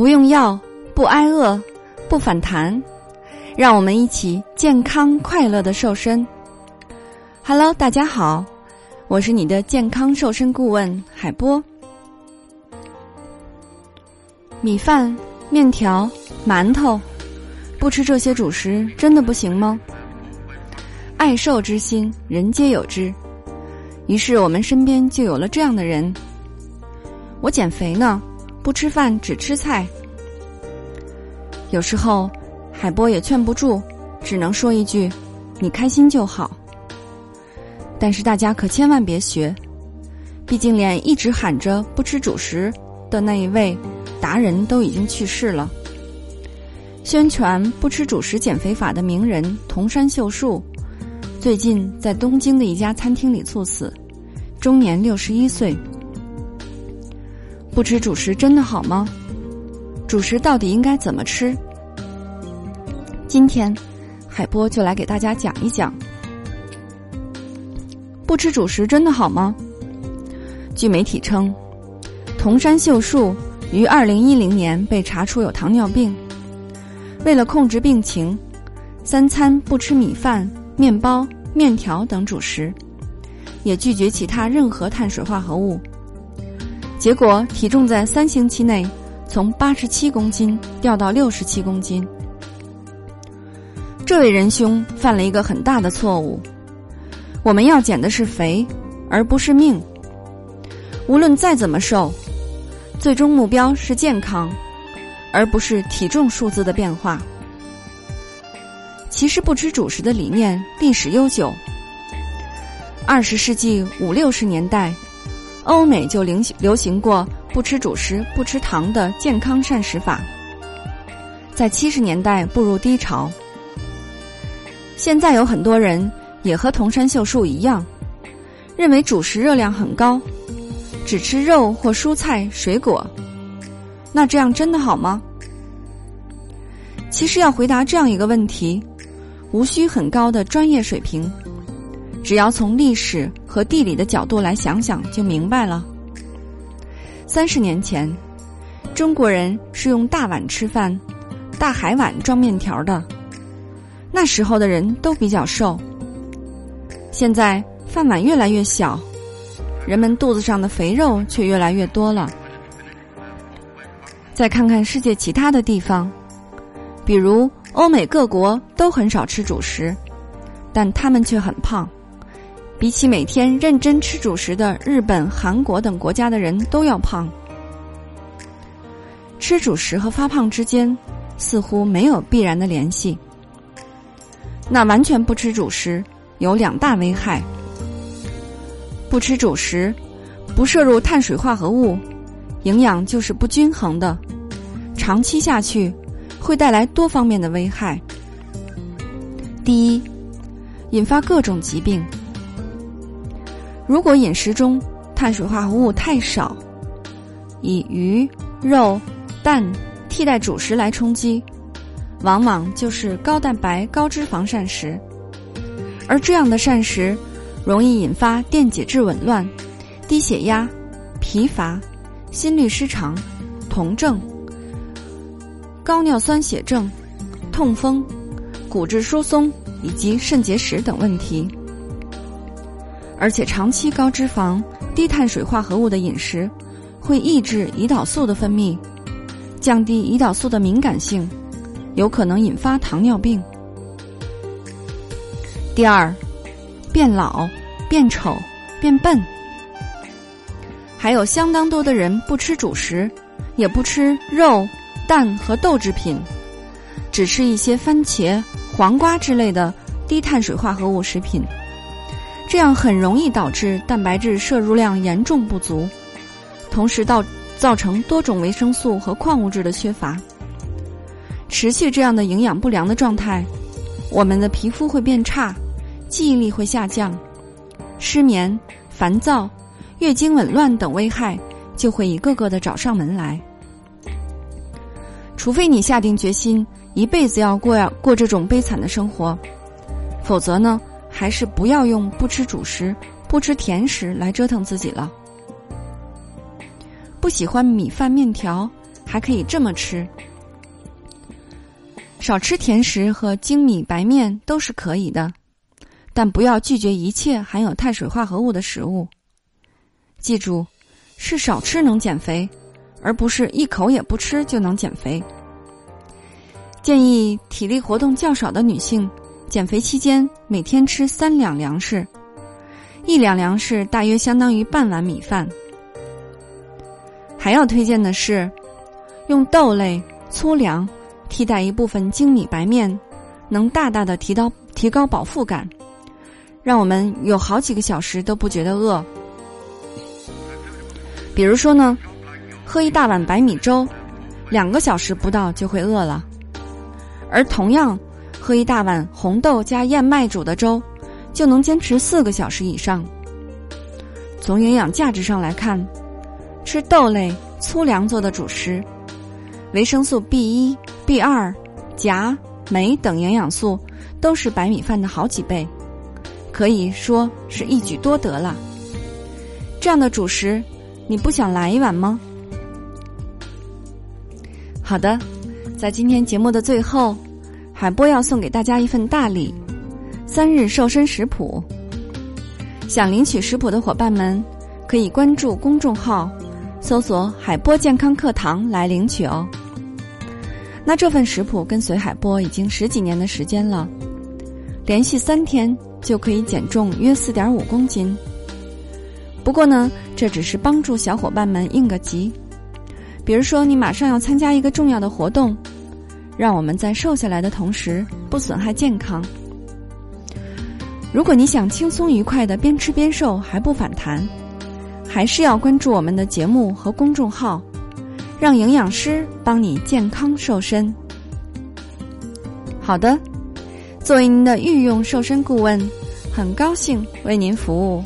不用药，不挨饿，不反弹，让我们一起健康快乐的瘦身。Hello，大家好，我是你的健康瘦身顾问海波。米饭、面条、馒头，不吃这些主食真的不行吗？爱瘦之心，人皆有之。于是我们身边就有了这样的人。我减肥呢。不吃饭只吃菜，有时候海波也劝不住，只能说一句：“你开心就好。”但是大家可千万别学，毕竟连一直喊着不吃主食的那一位达人都已经去世了。宣传不吃主食减肥法的名人桐山秀树，最近在东京的一家餐厅里猝死，终年六十一岁。不吃主食真的好吗？主食到底应该怎么吃？今天，海波就来给大家讲一讲。不吃主食真的好吗？据媒体称，桐山秀树于二零一零年被查出有糖尿病，为了控制病情，三餐不吃米饭、面包、面条等主食，也拒绝其他任何碳水化合物。结果体重在三星期内从八十七公斤掉到六十七公斤。这位仁兄犯了一个很大的错误。我们要减的是肥，而不是命。无论再怎么瘦，最终目标是健康，而不是体重数字的变化。其实不吃主食的理念历史悠久。二十世纪五六十年代。欧美就流行流行过不吃主食、不吃糖的健康膳食法，在七十年代步入低潮。现在有很多人也和桐山秀树一样，认为主食热量很高，只吃肉或蔬菜、水果。那这样真的好吗？其实要回答这样一个问题，无需很高的专业水平。只要从历史和地理的角度来想想，就明白了。三十年前，中国人是用大碗吃饭，大海碗装面条的。那时候的人都比较瘦。现在饭碗越来越小，人们肚子上的肥肉却越来越多了。再看看世界其他的地方，比如欧美各国都很少吃主食，但他们却很胖。比起每天认真吃主食的日本、韩国等国家的人都要胖。吃主食和发胖之间似乎没有必然的联系。那完全不吃主食有两大危害：不吃主食，不摄入碳水化合物，营养就是不均衡的，长期下去会带来多方面的危害。第一，引发各种疾病。如果饮食中碳水化合物太少，以鱼、肉、蛋替代主食来充饥，往往就是高蛋白、高脂肪膳食，而这样的膳食容易引发电解质紊乱、低血压、疲乏、心律失常、酮症、高尿酸血症、痛风、骨质疏松以及肾结石等问题。而且长期高脂肪、低碳水化合物的饮食，会抑制胰岛素的分泌，降低胰岛素的敏感性，有可能引发糖尿病。第二，变老、变丑、变笨，还有相当多的人不吃主食，也不吃肉、蛋和豆制品，只吃一些番茄、黄瓜之类的低碳水化合物食品。这样很容易导致蛋白质摄入量严重不足，同时造造成多种维生素和矿物质的缺乏。持续这样的营养不良的状态，我们的皮肤会变差，记忆力会下降，失眠、烦躁、月经紊乱等危害就会一个个的找上门来。除非你下定决心一辈子要过要过这种悲惨的生活，否则呢？还是不要用不吃主食、不吃甜食来折腾自己了。不喜欢米饭面条，还可以这么吃：少吃甜食和精米白面都是可以的，但不要拒绝一切含有碳水化合物的食物。记住，是少吃能减肥，而不是一口也不吃就能减肥。建议体力活动较少的女性，减肥期间每天吃三两粮食，一两粮食大约相当于半碗米饭。还要推荐的是，用豆类、粗粮替代一部分精米白面，能大大的提高提高饱腹感，让我们有好几个小时都不觉得饿。比如说呢，喝一大碗白米粥，两个小时不到就会饿了。而同样，喝一大碗红豆加燕麦煮的粥，就能坚持四个小时以上。从营养价值上来看，吃豆类、粗粮做的主食，维生素 B 一、B 二、钾、镁等营养素都是白米饭的好几倍，可以说是一举多得了。这样的主食，你不想来一碗吗？好的。在今天节目的最后，海波要送给大家一份大礼——三日瘦身食谱。想领取食谱的伙伴们，可以关注公众号，搜索“海波健康课堂”来领取哦。那这份食谱跟随海波已经十几年的时间了，连续三天就可以减重约四点五公斤。不过呢，这只是帮助小伙伴们应个急。比如说，你马上要参加一个重要的活动，让我们在瘦下来的同时不损害健康。如果你想轻松愉快的边吃边瘦还不反弹，还是要关注我们的节目和公众号，让营养师帮你健康瘦身。好的，作为您的御用瘦身顾问，很高兴为您服务。